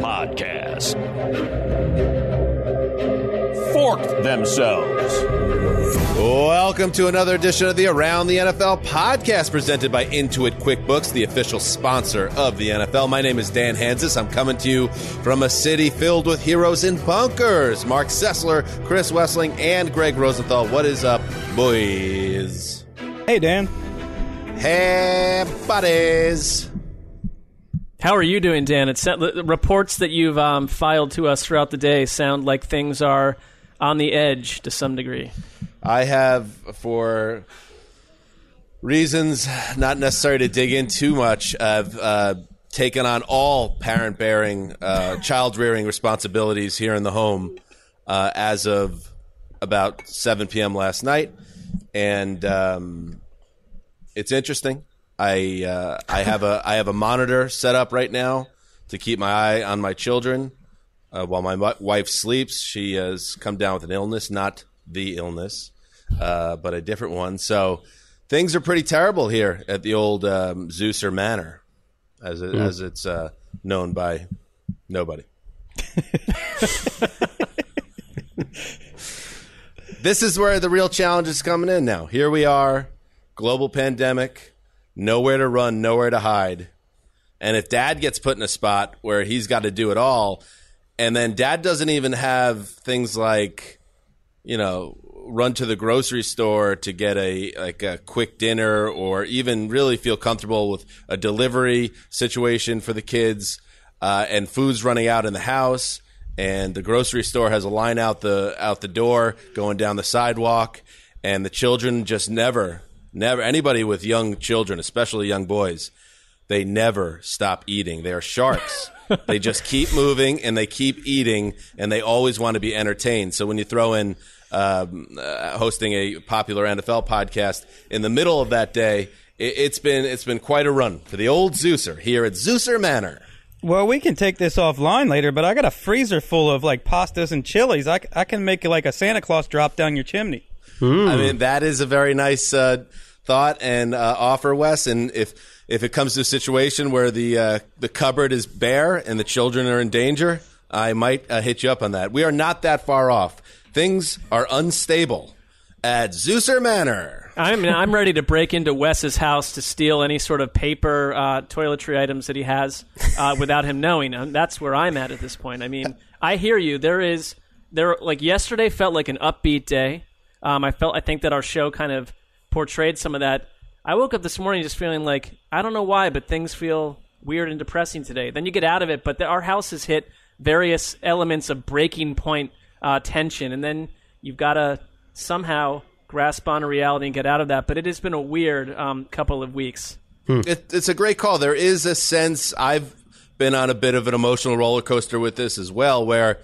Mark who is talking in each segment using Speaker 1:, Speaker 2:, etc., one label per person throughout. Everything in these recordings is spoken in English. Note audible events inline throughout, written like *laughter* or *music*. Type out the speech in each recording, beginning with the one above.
Speaker 1: Podcast. Forked themselves.
Speaker 2: Welcome to another edition of the Around the NFL podcast presented by Intuit QuickBooks, the official sponsor of the NFL. My name is Dan Hanzus. I'm coming to you from a city filled with heroes in bunkers. Marc Sessler, Chris Wesseling, and Gregg Rosenthal. What is up, boys?
Speaker 3: Hey, Dan.
Speaker 2: Hey, buddies.
Speaker 4: How are you doing, Dan? It's the reports that you've um, filed to us throughout the day sound like things are on the edge to some degree.
Speaker 2: I have, for reasons not necessary to dig in too much, I've uh, taken on all parent bearing, uh, child rearing responsibilities here in the home uh, as of about 7 p.m. last night. And um, it's interesting. I uh, I have a I have a monitor set up right now to keep my eye on my children uh, while my wife sleeps. She has come down with an illness, not the illness, uh, but a different one. So things are pretty terrible here at the old um, Zeuser Manor, as it, as it's uh, known by nobody. *laughs* this is where the real challenge is coming in now. Here we are, global pandemic, nowhere to run, nowhere to hide. And if dad gets put in a spot where he's got to do it all, and then dad doesn't even have things like, you know, run to the grocery store to get a like a quick dinner or even really feel comfortable with a delivery situation for the kids uh, and food's running out in the house and the grocery store has a line out the out the door going down the sidewalk and the children just never never anybody with young children especially young boys they never stop eating they're sharks *laughs* they just keep moving and they keep eating and they always want to be entertained so when you throw in um, uh, hosting a popular NFL podcast in the middle of that day it, it's been it's been quite a run for the old Zeuser here at Zeuser Manor
Speaker 3: Well, we can take this offline later, but I got a freezer full of like pastas and chilies. I, I can make like a Santa Claus drop down your chimney.
Speaker 2: I mean, that is a very nice uh, thought and uh, offer, Wes. And if if it comes to a situation where the uh, the cupboard is bare and the children are in danger, I might uh, hit you up on that. We are not that far off. Things are unstable at Zeuser Manor.
Speaker 4: I'm I'm ready to break into Wes's house to steal any sort of paper uh, toiletry items that he has uh, without him knowing. And that's where I'm at at this point. I mean, I hear you. There is there like yesterday felt like an upbeat day. Um, I felt I think that our show kind of portrayed some of that. I woke up this morning just feeling like I don't know why, but things feel weird and depressing today. Then you get out of it, but the, our house has hit various elements of breaking point uh, tension, and then you've got to somehow grasp on a reality and get out of that. But it has been a weird um, couple of weeks.
Speaker 2: It, it's a great call. There is a sense I've been on a bit of an emotional roller coaster with this as well, where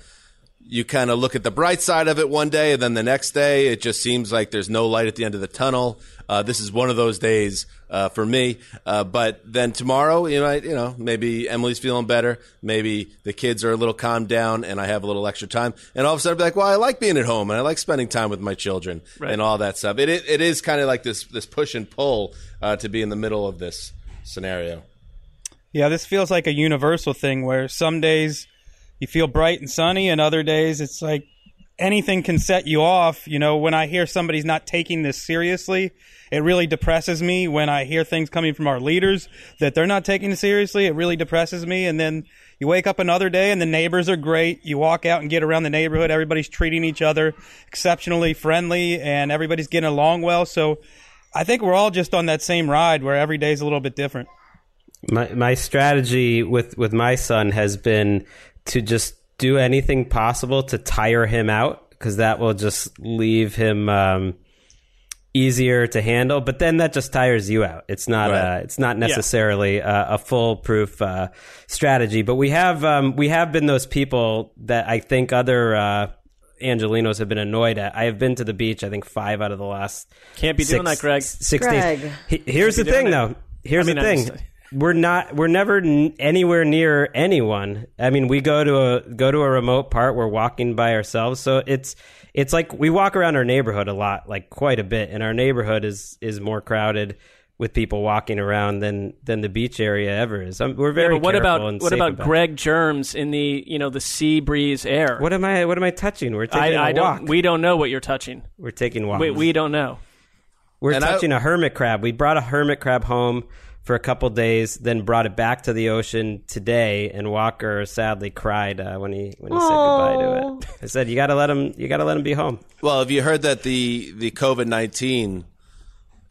Speaker 2: you kind of look at the bright side of it one day, and then the next day it just seems like there's no light at the end of the tunnel. Uh, this is one of those days uh, for me. Uh, but then tomorrow, you know, I, you know, maybe Emily's feeling better, maybe the kids are a little calmed down, and I have a little extra time, and all of a sudden, I'll be like, well, I like being at home, and I like spending time with my children,
Speaker 4: Right.
Speaker 2: and all that stuff. It it, it is kind of like this this push and pull uh, to be in the middle of this scenario.
Speaker 3: Yeah, this feels like a universal thing where some days you feel bright and sunny, and other days it's like anything can set you off. You know, when I hear somebody's not taking this seriously, it really depresses me. When I hear things coming from our leaders that they're not taking it seriously, it really depresses me. And then you wake up another day and the neighbors are great. You walk out and get around the neighborhood. Everybody's treating each other exceptionally friendly and everybody's getting along well. So I think we're all just on that same ride where every day's a little bit different.
Speaker 5: my my strategy with with my son has been to just do anything possible to tire him out because that will just leave him um, easier to handle. But then that just tires you out. It's not
Speaker 2: Right.
Speaker 5: uh, it's not necessarily a, a foolproof uh, strategy. But we have um, we have been those people that I think other. Uh, Angelenos have been annoyed at. I have been to the beach. I think five out of the last.
Speaker 4: Can't be doing that, Greg.
Speaker 5: Six
Speaker 6: Greg.
Speaker 5: days. He- here's the thing,
Speaker 4: doing
Speaker 5: though. Here's
Speaker 4: I mean,
Speaker 5: the
Speaker 4: I'm
Speaker 5: thing.
Speaker 4: Just-
Speaker 5: We're not. We're never n- anywhere near anyone. I mean, we go to a go to a remote part. We're walking by ourselves, so it's it's like we walk around our neighborhood a lot, like quite a bit, and our neighborhood is is more crowded with people walking around than than the beach area ever is. Um, we're very.
Speaker 4: but what
Speaker 5: careful
Speaker 4: about
Speaker 5: and
Speaker 4: what
Speaker 5: safe
Speaker 4: about
Speaker 5: it.
Speaker 4: Greg Germs in the you know the sea breeze air?
Speaker 5: What am I? What am I touching? We're taking
Speaker 4: I,
Speaker 5: a
Speaker 4: I
Speaker 5: walk.
Speaker 4: don't. We don't know what you're touching.
Speaker 5: we're taking walks.
Speaker 4: We, we don't know.
Speaker 5: We're
Speaker 2: And
Speaker 5: touching a hermit crab. We brought a hermit crab home for a couple days, then brought it back to the ocean today. And Walker sadly cried uh, when he when he said goodbye to it. I said, "You got to let him. You got to let him be home."
Speaker 2: Well, have you heard that the the COVID nineteen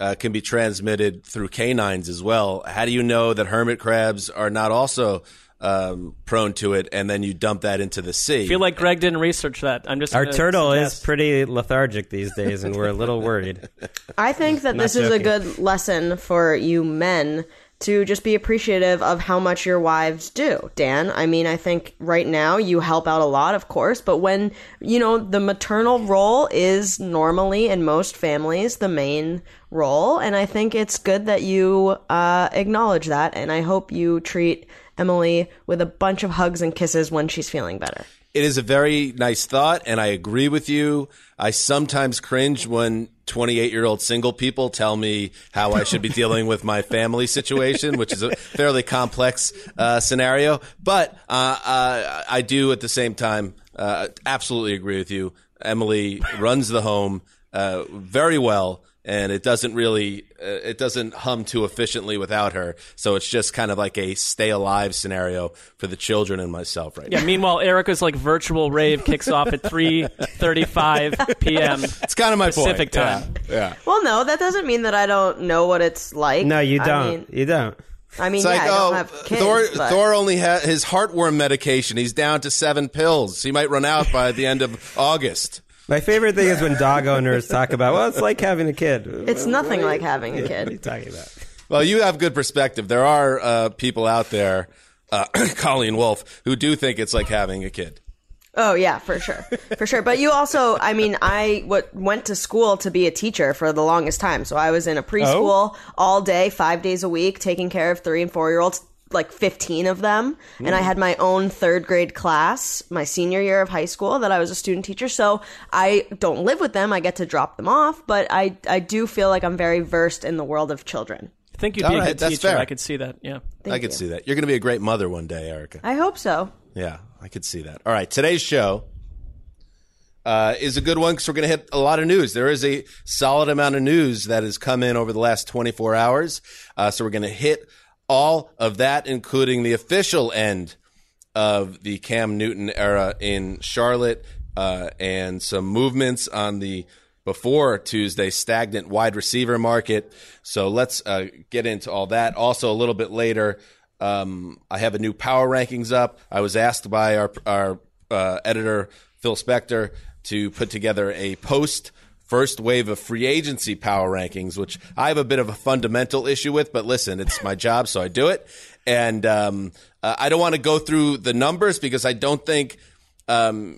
Speaker 2: uh, can be transmitted through canines as well? How do you know that hermit crabs are not also um, prone to it? And then you dump that into the sea.
Speaker 4: I feel like Greg didn't research that. I'm just
Speaker 5: Our turtle
Speaker 4: suggest.
Speaker 5: is pretty lethargic these days, and we're a little worried.
Speaker 6: I think that this is a good lesson for you men to just be appreciative of how much your wives do. Dan, I mean, I think right now you help out a lot, of course, but when, you know, the maternal role is normally in most families the main role, and I think it's good that you uh, acknowledge that, and I hope you treat Emily with a bunch of hugs and kisses when she's feeling better.
Speaker 2: It is a very nice thought, and I agree with you. I sometimes cringe when 28 year old single people tell me how I should be dealing with my family situation, which is a fairly complex uh, scenario. But uh, uh, I do at the same time uh, absolutely agree with you. Emily runs the home uh, very well. And it doesn't really, uh, it doesn't hum too efficiently without her. So it's just kind of like a stay alive scenario for the children and myself right now.
Speaker 4: Yeah. Meanwhile, Erica's like virtual rave kicks off at 3:35 p.m.
Speaker 2: It's kind of my
Speaker 4: Pacific
Speaker 2: point.
Speaker 4: time.
Speaker 2: Yeah. yeah.
Speaker 6: Well, no, that doesn't mean that I don't know what it's like.
Speaker 5: No, you don't.
Speaker 6: mean-
Speaker 5: you don't.
Speaker 6: I mean,
Speaker 2: It's
Speaker 6: yeah,
Speaker 2: like,
Speaker 6: I don't
Speaker 2: oh,
Speaker 6: have kids.
Speaker 2: Thor,
Speaker 6: but-
Speaker 2: Thor only has his heartworm medication. He's down to seven pills. He might run out by the end of August.
Speaker 5: My favorite thing is when dog owners talk about, well, it's like having a kid.
Speaker 6: It's nothing like having a
Speaker 5: What are you
Speaker 6: kid.
Speaker 5: talking about?
Speaker 2: Well, you have good perspective. There are uh, people out there, uh, *coughs* Colleen Wolfe, who do think it's like having a kid.
Speaker 6: Oh yeah, for sure, for sure. But you also, I mean, I what went to school to be a teacher for the longest time. So I was in a preschool all day, five days a week, taking care of three and four year olds, like fifteen of them. And I had my own third grade class, my senior year of high school, that I was a student teacher. So I don't live with them. I get to drop them off, but I I do feel like I'm very versed in the world of children.
Speaker 4: I think you'd
Speaker 2: All
Speaker 4: be a
Speaker 2: right,
Speaker 4: good
Speaker 2: that's
Speaker 4: teacher.
Speaker 2: fair.
Speaker 4: I could see that. Yeah.
Speaker 2: I could see that. You're going to be a great mother one day, Erica.
Speaker 6: I hope so.
Speaker 2: Yeah, I could see that. All right, today's show uh, is a good one because we're going to hit a lot of news. There is a solid amount of news that has come in over the last 24 hours. Uh, so we're going to hit all of that, including the official end of the Cam Newton era in Charlotte uh, and some movements on the before Tuesday stagnant wide receiver market. So let's uh, get into all that. Also, a little bit later, um, I have a new power rankings up. I was asked by our our uh, editor Phil Spector to put together a post first wave of free agency power rankings, which I have a bit of a fundamental issue with. But listen, it's my job, so I do it. And um, uh, I don't want to go through the numbers because I don't think um,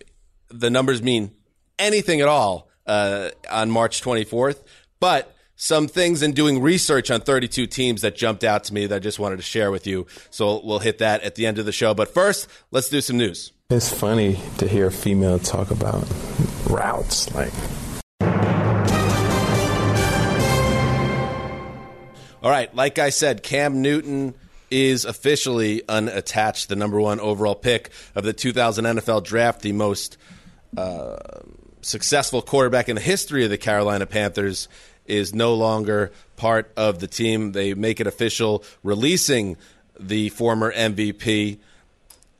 Speaker 2: the numbers mean anything at all uh, on March 24th. But some things in doing research on 32 teams that jumped out to me that I just wanted to share with you. So we'll hit that at the end of the show. But first, let's do some news.
Speaker 7: It's funny to hear a female talk about routes. Like,
Speaker 2: all right, like I said, Cam Newton is officially unattached, the number one overall pick of the 2000 NFL draft, the most uh, successful quarterback in the history of the Carolina Panthers is no longer part of the team. They make it official, releasing the former MVP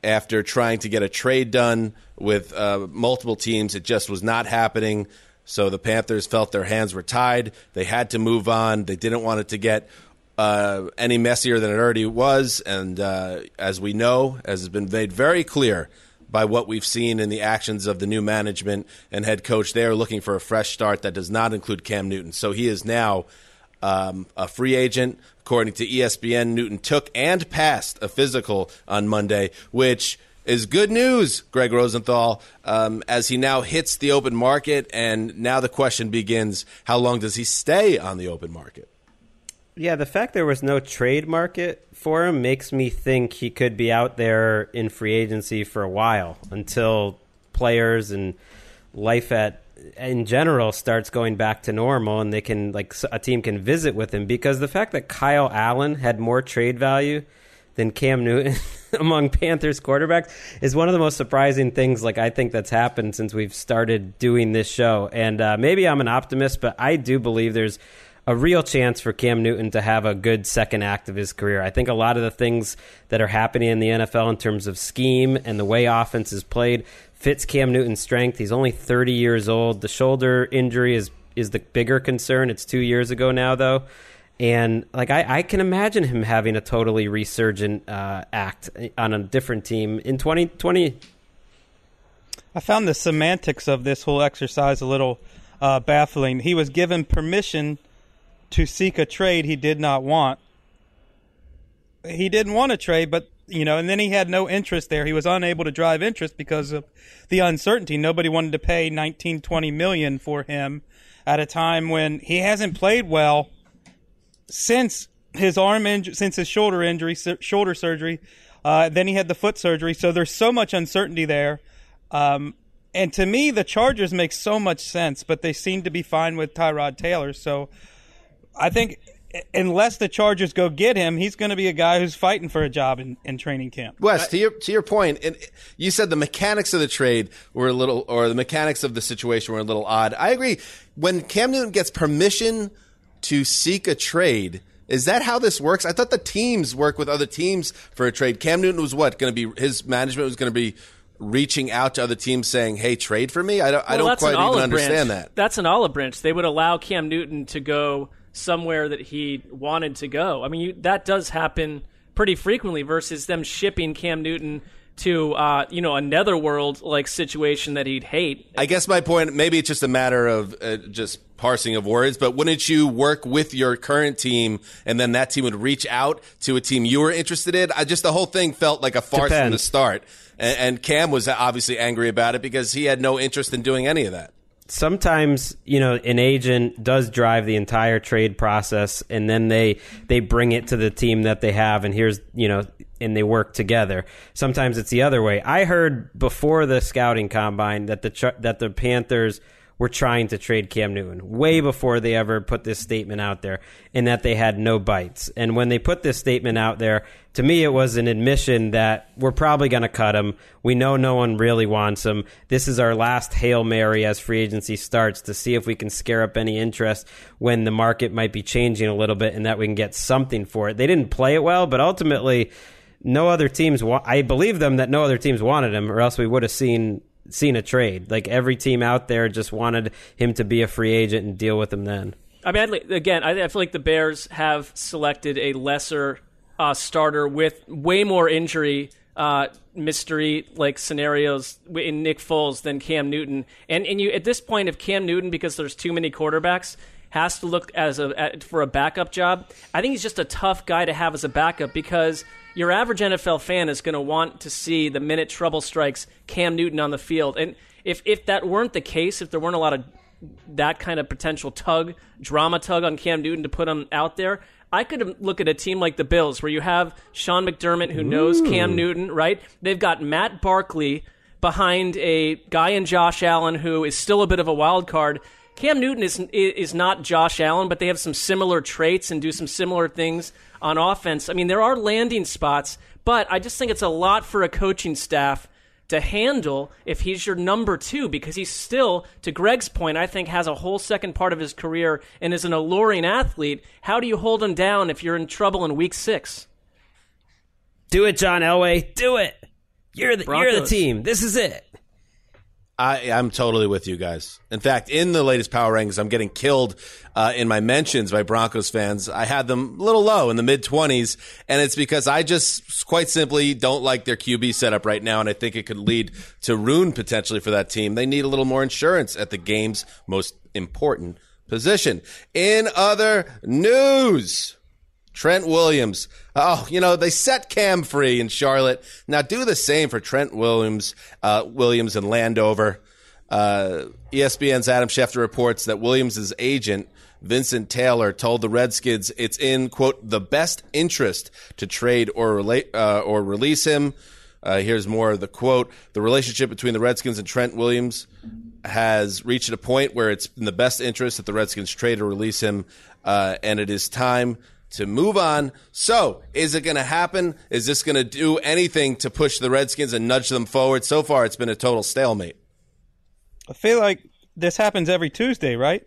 Speaker 2: after trying to get a trade done with uh, multiple teams. It just was not happening. So the Panthers felt their hands were tied. They had to move on. They didn't want it to get uh, any messier than it already was. And uh, as we know, as has been made very clear, by what we've seen in the actions of the new management and head coach. They are looking for a fresh start that does not include Cam Newton. So he is now um, a free agent. According to ESPN, Newton took and passed a physical on Monday, which is good news, Gregg Rosenthal, um, as he now hits the open market. And now the question begins how long does he stay on the open market?
Speaker 5: Yeah, the fact there was no trade market for him makes me think he could be out there in free agency for a while until players and life at in general starts going back to normal and they can like a team can visit with him because the fact that Kyle Allen had more trade value than Cam Newton *laughs* *laughs* among Panthers quarterbacks is one of the most surprising things like I think that's happened since we've started doing this show and uh, maybe I'm an optimist but I do believe there's a real chance for Cam Newton to have a good second act of his career. I think a lot of the things that are happening in the NFL in terms of scheme and the way offense is played fits Cam Newton's strength. He's only 30 years old. The shoulder injury is is the bigger concern. It's two years ago now, though. And like I, I can imagine him having a totally resurgent uh, act on a different team in 2020.
Speaker 3: I found the semantics of this whole exercise a little uh, baffling. He was given permission to seek a trade he did not want. He didn't want a trade, but you know, and then he had no interest there. He was unable to drive interest because of the uncertainty. Nobody wanted to pay 19, 20 million for him at a time when he hasn't played well since his arm injury, since his shoulder injury, shoulder surgery. Uh, then he had the foot surgery. So there's so much uncertainty there. Um, and to me, the Chargers make so much sense, but they seem to be fine with Tyrod Taylor. So I think unless the Chargers go get him, he's going to be a guy who's fighting for a job in, in training camp.
Speaker 2: Wes, to your to your point, and you said the mechanics of the trade were a little, or the mechanics of the situation were a little odd. I agree. When Cam Newton gets permission to seek a trade, is that how this works? I thought the teams work with other teams for a trade. Cam Newton was what going to be his management was going to be reaching out to other teams saying, "Hey, trade for me." I don't. Well, I don't quite even understand
Speaker 4: branch.
Speaker 2: that.
Speaker 4: That's an olive branch. They would allow Cam Newton to go somewhere that he wanted to go. I mean, you, that does happen pretty frequently versus them shipping Cam Newton to uh, you know a netherworld like situation that he'd hate.
Speaker 2: I guess my point, maybe it's just a matter of uh, just parsing of words, but wouldn't you work with your current team and then that team would reach out to a team you were interested in? I just the whole thing felt like a farce Depends. from the start, and, and Cam was obviously angry about it because he had no interest in doing any of that
Speaker 5: sometimes you know an agent does drive the entire trade process and then they they bring it to the team that they have and here's you know and they work together sometimes it's the other way i heard before the scouting combine that the that the panthers were trying to trade Cam Newton way before they ever put this statement out there, and that they had no bites. And when they put this statement out there, to me, it was an admission that we're probably going to cut him. We know no one really wants him. This is our last Hail Mary as free agency starts to see if we can scare up any interest when the market might be changing a little bit and that we can get something for it. They didn't play it well, but ultimately, no other teams. Wa- I believe them that no other teams wanted him, or else we would have seen seen a trade. Like every team out there just wanted him to be a free agent and deal with him then.
Speaker 4: I mean, again, I feel like the Bears have selected a lesser uh, starter with way more injury uh, mystery like scenarios in Nick Foles than Cam Newton. And and you at this point, if Cam Newton, because there's too many quarterbacks, has to look as a for a backup job, I think he's just a tough guy to have as a backup because your average NFL fan is going to want to see the minute trouble strikes Cam Newton on the field. And if if that weren't the case, if there weren't a lot of that kind of potential tug, drama tug on Cam Newton to put him out there, I could look at a team like the Bills where you have Sean McDermott who knows Cam Newton, right? They've got Matt Barkley behind a guy in Josh Allen who is still a bit of a wild card. Cam Newton is is not Josh Allen, but they have some similar traits and do some similar things on offense. I mean, there are landing spots, but I just think it's a lot for a coaching staff to handle if he's your number two because he's still, to Greg's point, I think has a whole second part of his career and is an alluring athlete. How do you hold him down if you're in trouble in week six?
Speaker 5: Do it, John Elway. Do it. You're the Broncos. you're the team. This is it.
Speaker 2: I, I'm totally with you guys. In fact, in the latest power rankings, I'm getting killed uh, in my mentions by Broncos fans. I had them a little low in the mid 20s, and it's because I just quite simply don't like their QB setup right now, and I think it could lead to ruin potentially for that team. They need a little more insurance at the game's most important position. In other news, Trent Williams. Oh, you know, they set Cam free in Charlotte. Now do the same for Trent Williams, uh, Williams and Landover. Uh, ESPN's Adam Schefter reports that Williams' agent, Vincent Taylor, told the Redskins it's in, quote, the best interest to trade or, relate, uh, or release him. Uh, here's more of the quote. The relationship between the Redskins and Trent Williams has reached a point where it's in the best interest that the Redskins trade or release him, uh, and it is time to move on. So, is it going to happen? Is this going to do anything to push the Redskins and nudge them forward? So far, it's been a total stalemate.
Speaker 3: I feel like this happens every Tuesday, right?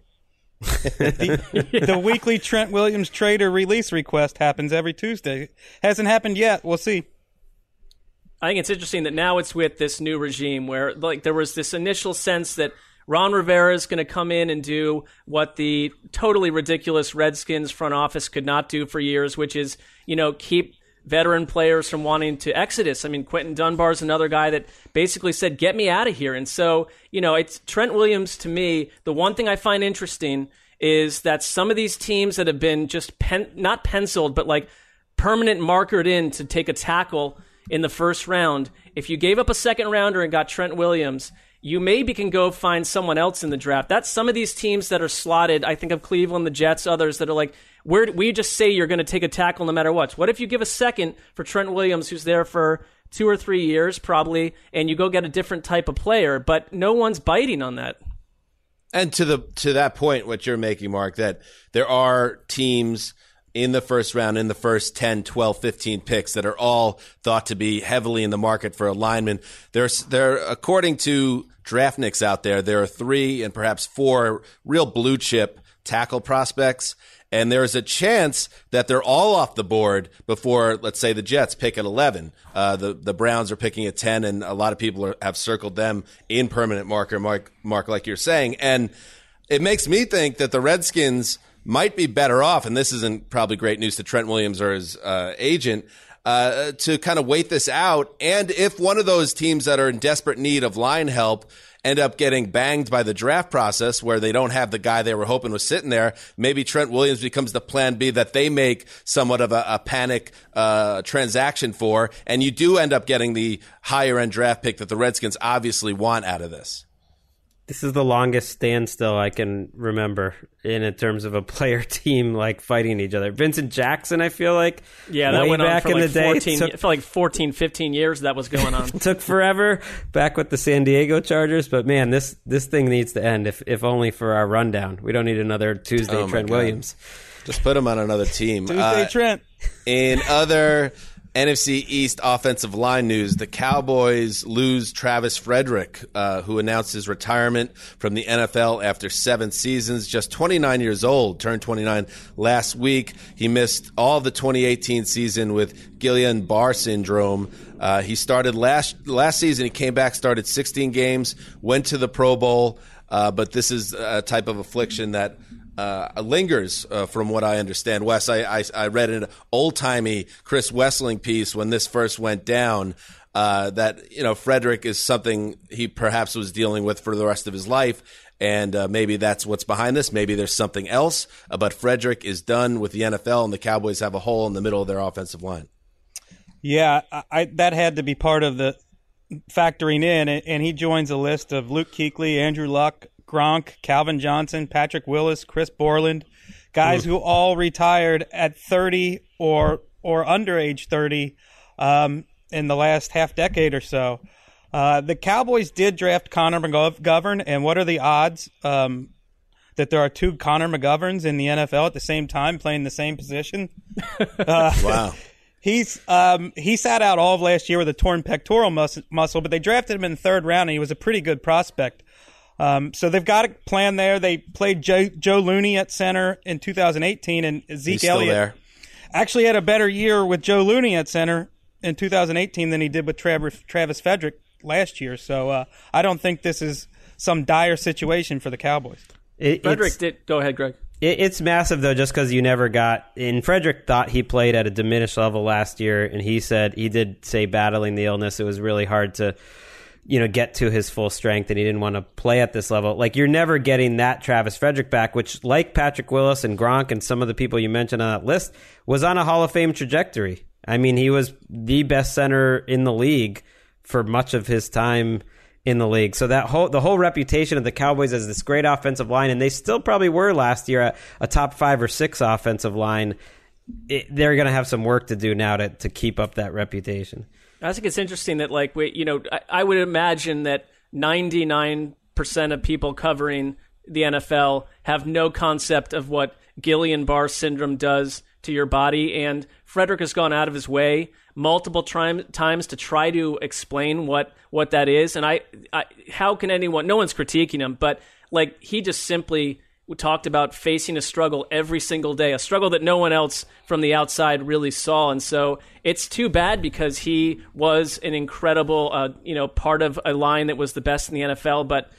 Speaker 3: the, *laughs* the, weekly Trent Williams trade or release request happens every Tuesday. Hasn't happened yet. We'll see.
Speaker 4: I think it's interesting that now it's with this new regime where like there was this initial sense that Ron Rivera is going to come in and do what the totally ridiculous Redskins front office could not do for years, which is, you know, keep veteran players from wanting to exodus. I mean, Quinton Dunbar is another guy that basically said, "Get me out of here." And so, you know, it's Trent Williams to me. The one thing I find interesting is that some of these teams that have been just pen, not penciled, but like permanent markered in to take a tackle in the first round. If you gave up a second rounder and got Trent Williams, you maybe can go find someone else in the draft. That's some of these teams that are slotted. I think of Cleveland, the Jets, others that are like, we just say you're going to take a tackle no matter what. What if you give a second for Trent Williams, who's there for two or three years probably, and you go get a different type of player? But no one's biting on that.
Speaker 2: And to the to that point, what you're making, Mark, that there are teams in the first round, in the first 10, 12, 15 picks that are all thought to be heavily in the market for a lineman. There's, there, according to draftniks out there, there are three and perhaps four real blue chip tackle prospects. And there's a chance that they're all off the board before, let's say, the Jets pick at 11. Uh, the, the Browns are picking at 10, and a lot of people are, have circled them in permanent marker, Mark, Mark, like you're saying. And it makes me think that the Redskins – might be better off, and this isn't probably great news to Trent Williams or his uh, agent, uh, to kind of wait this out. And if one of those teams that are in desperate need of line help end up getting banged by the draft process where they don't have the guy they were hoping was sitting there, maybe Trent Williams becomes the plan B that they make somewhat of a, a panic uh, transaction for. And you do end up getting the higher end draft pick that the Redskins obviously want out of this.
Speaker 5: This is the longest standstill I can remember in, in terms of a player *laughs* team like fighting each other. Vincent Jackson, I feel like,
Speaker 4: yeah, that went back on for in like the day. 14, took, for like 14, 15 years that was going on. *laughs*
Speaker 5: took forever back with the San Diego Chargers, but man, this this thing needs to end. If if only for our rundown. We don't need another Tuesday oh Trent Williams.
Speaker 2: Just put him on another team.
Speaker 3: Tuesday uh, Trent.
Speaker 2: In other NFC East offensive line news: The Cowboys lose Travis Frederick, uh, who announced his retirement from the NFL after seven seasons. Just 29 years old, turned 29 last week. He missed all the 2018 season with Guillain-Barré syndrome. Uh, he started last last season. He came back, started 16 games, went to the Pro Bowl. Uh, but this is a type of affliction that uh, lingers, uh, from what I understand. Wes, I, I, I read an old timey Chris Wesseling piece when this first went down. uh, that you know Frederick is something he perhaps was dealing with for the rest of his life, and uh, maybe that's what's behind this. Maybe there's something else. Uh, but Frederick is done with the NFL, and the Cowboys have a hole in the middle of their offensive line.
Speaker 3: Yeah, I, I, that had to be part of the factoring in, and he joins a list of Luke Kuechly, Andrew Luck, Gronk, Calvin Johnson, Patrick Willis, Chris Borland, guys who all retired at 30 or or under age 30 um, in the last half decade or so. Uh, the Cowboys did draft Connor McGovern, and what are the odds um, that there are two Connor McGoverns in the NFL at the same time playing the same position? *laughs*
Speaker 2: Uh, wow. *laughs*
Speaker 3: He's um, he sat out all of last year with a torn pectoral mus- muscle, but they drafted him in the third round, and he was a pretty good prospect. Um, so they've got a plan there. They played Joe, Joe Looney at center in 2018, and Zeke
Speaker 2: He's
Speaker 3: Elliott
Speaker 2: there.
Speaker 3: actually had a better year with Joe Looney at center in 2018 than he did with Travis, Travis Frederick last year. So uh, I don't think this is some dire situation for the Cowboys.
Speaker 5: It,
Speaker 4: Frederick did. Go ahead, Greg.
Speaker 5: It, it's massive though, just because you never got. And Frederick thought he played at a diminished level last year, and he said he did say battling the illness, it was really hard to, you know, get to his full strength, and he didn't want to play at this level. Like you're never getting that Travis Frederick back, which, like Patrick Willis and Gronk and some of the people you mentioned on that list, was on a Hall of Fame trajectory. I mean, he was the best center in the league for much of his time in the league. So that whole the whole reputation of the Cowboys as this great offensive line, and they still probably were last year a, a top five or six offensive line. It, they're going to have some work to do now to to keep up that reputation.
Speaker 4: I think it's interesting that, like, we, you know, I, I would imagine that 99% of people covering the NFL have no concept of what Guillain-Barré syndrome does to your body. And Frederick has gone out of his way multiple tri- times to try to explain what, what that is. And I, I, how can anyone, no one's critiquing him, but like he just simply talked about facing a struggle every single day, a struggle that no one else from the outside really saw. And so it's too bad because he was an incredible, uh, you know, part of a line that was the best in the NFL. But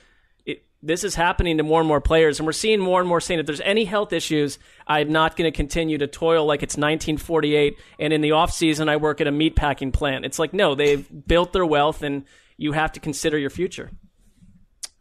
Speaker 4: it, this is happening to more and more players, and we're seeing more and more saying if there's any health issues, I'm not going to continue to toil like it's 1948. And in the off season, I work at a meatpacking plant. It's like no, they've built their wealth, and you have to consider your future.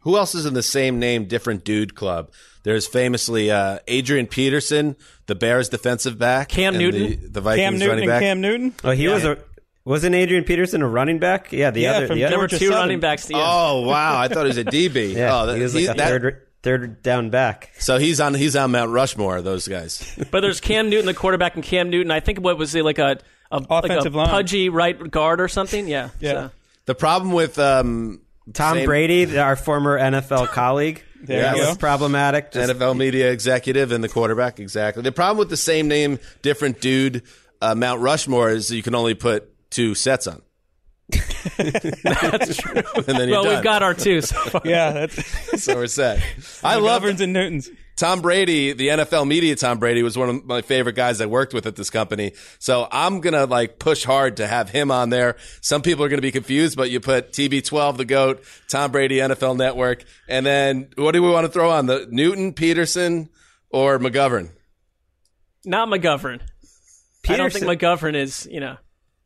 Speaker 2: Who else is in the same name, different dude club? There's famously uh, Adrian Peterson, the Bears defensive back,
Speaker 4: Cam
Speaker 2: and
Speaker 4: Newton.
Speaker 2: the, the Vikings
Speaker 3: Cam Newton
Speaker 2: running
Speaker 3: and
Speaker 2: back.
Speaker 3: Cam Newton.
Speaker 5: Oh, he was a wasn't Adrian Peterson a running back? Yeah, the
Speaker 3: Yeah,
Speaker 5: other
Speaker 3: from
Speaker 5: the
Speaker 4: There
Speaker 5: other,
Speaker 4: were two
Speaker 3: Southern.
Speaker 4: running backs. To
Speaker 2: Oh wow, I thought he was a DB. *laughs*
Speaker 5: yeah,
Speaker 2: oh, that,
Speaker 5: he was like
Speaker 2: he-
Speaker 5: a
Speaker 2: that-
Speaker 5: third third down back.
Speaker 2: So he's on he's on Mount Rushmore. Those guys. *laughs*
Speaker 4: But there's Cam Newton, the quarterback, and Cam Newton. I think what was it like a, a like a
Speaker 3: line.
Speaker 4: pudgy right guard or something? Yeah.
Speaker 3: Yeah.
Speaker 4: So-
Speaker 2: The problem with um,
Speaker 5: Tom
Speaker 2: same-
Speaker 5: Brady, our former NFL *laughs* colleague,
Speaker 3: There
Speaker 2: you
Speaker 5: was problematic. Just-
Speaker 2: NFL media executive and the quarterback exactly. The problem with the same name, different dude, uh, Mount Rushmore is you can only put two sets on. *laughs*
Speaker 4: That's true.
Speaker 2: And then
Speaker 4: well,
Speaker 2: done.
Speaker 4: we've got our two so *laughs* far.
Speaker 3: Yeah, that's *laughs*
Speaker 2: so we're set. I love
Speaker 3: Governs and Newtons.
Speaker 2: Tom Brady, the NFL media Tom Brady was one of my favorite guys I worked with at this company. So I'm going to like push hard to have him on there. Some people are going to be confused, but you put TB12, the GOAT, Tom Brady, NFL Network. And then what do we want to throw on? The Newton, Peterson, or McGovern?
Speaker 4: Not McGovern. I don't think McGovern is, you know.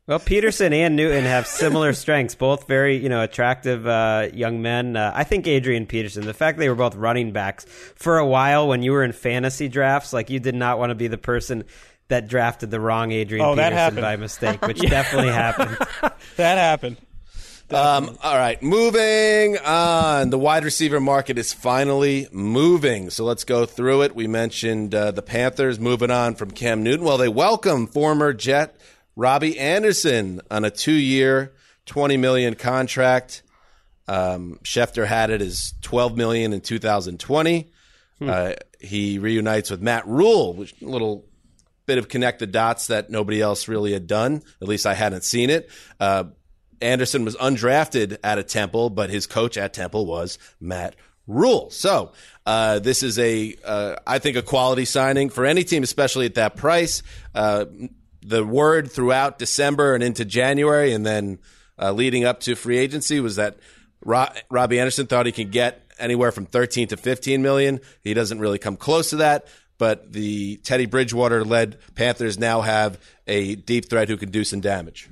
Speaker 5: Well, Peterson and Newton have similar strengths, both very, you know, attractive uh, young men. Uh, I think Adrian Peterson, the fact they were both running backs for a while when you were in fantasy drafts, like you did not want to be the person that drafted the wrong Adrian
Speaker 3: Oh,
Speaker 5: Peterson
Speaker 3: happened.
Speaker 5: by mistake, which *laughs* definitely happened. *laughs*
Speaker 3: That happened.
Speaker 2: Um, all right, moving on. The wide receiver market is finally moving. So let's go through it. We mentioned uh, the Panthers moving on from Cam Newton. Well, they welcome former Jet Robbie Anderson on a two-year, twenty million contract. Um, Schefter had it as twelve million in 2020. Uh, he reunites with Matt Rhule, which a little bit of connect the dots that nobody else really had done. At least I hadn't seen it. Uh, Anderson was undrafted at a Temple, but his coach at Temple was Matt Rhule. So uh, this is a, uh, I think, a quality signing for any team, especially at that price. Uh, the word throughout December and into January, and then uh, leading up to free agency, was that Ro- Robbie Anderson thought he could get anywhere from 13 to 15 million. He doesn't really come close to that. But the Teddy Bridgewater led Panthers now have a deep threat who can do some damage.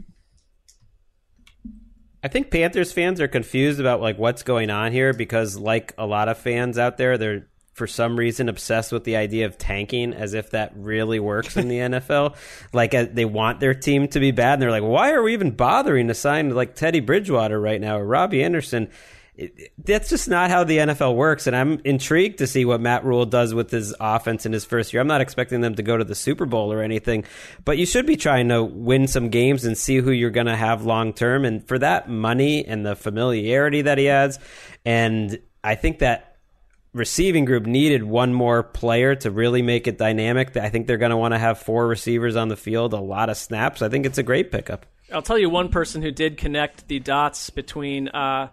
Speaker 5: I think Panthers fans are confused about like what's going on here because, like a lot of fans out there, they're for some reason obsessed with the idea of tanking as if that really works in the *laughs* NFL. Like uh, they want their team to be bad, and they're like, why are we even bothering to sign like Teddy Bridgewater right now or Robbie Anderson? It, that's just not how the NFL works, and I'm intrigued to see what Matt Rhule does with his offense in his first year. I'm not expecting them to go to the Super Bowl or anything, but you should be trying to win some games and see who you're going to have long term. And for that money and the familiarity that he has, and I think that receiving group needed one more player to really make it dynamic. I think they're going to want to have four receivers on the field, a lot of snaps. I think it's a great pickup.
Speaker 4: I'll tell you one person who did connect the dots between uh,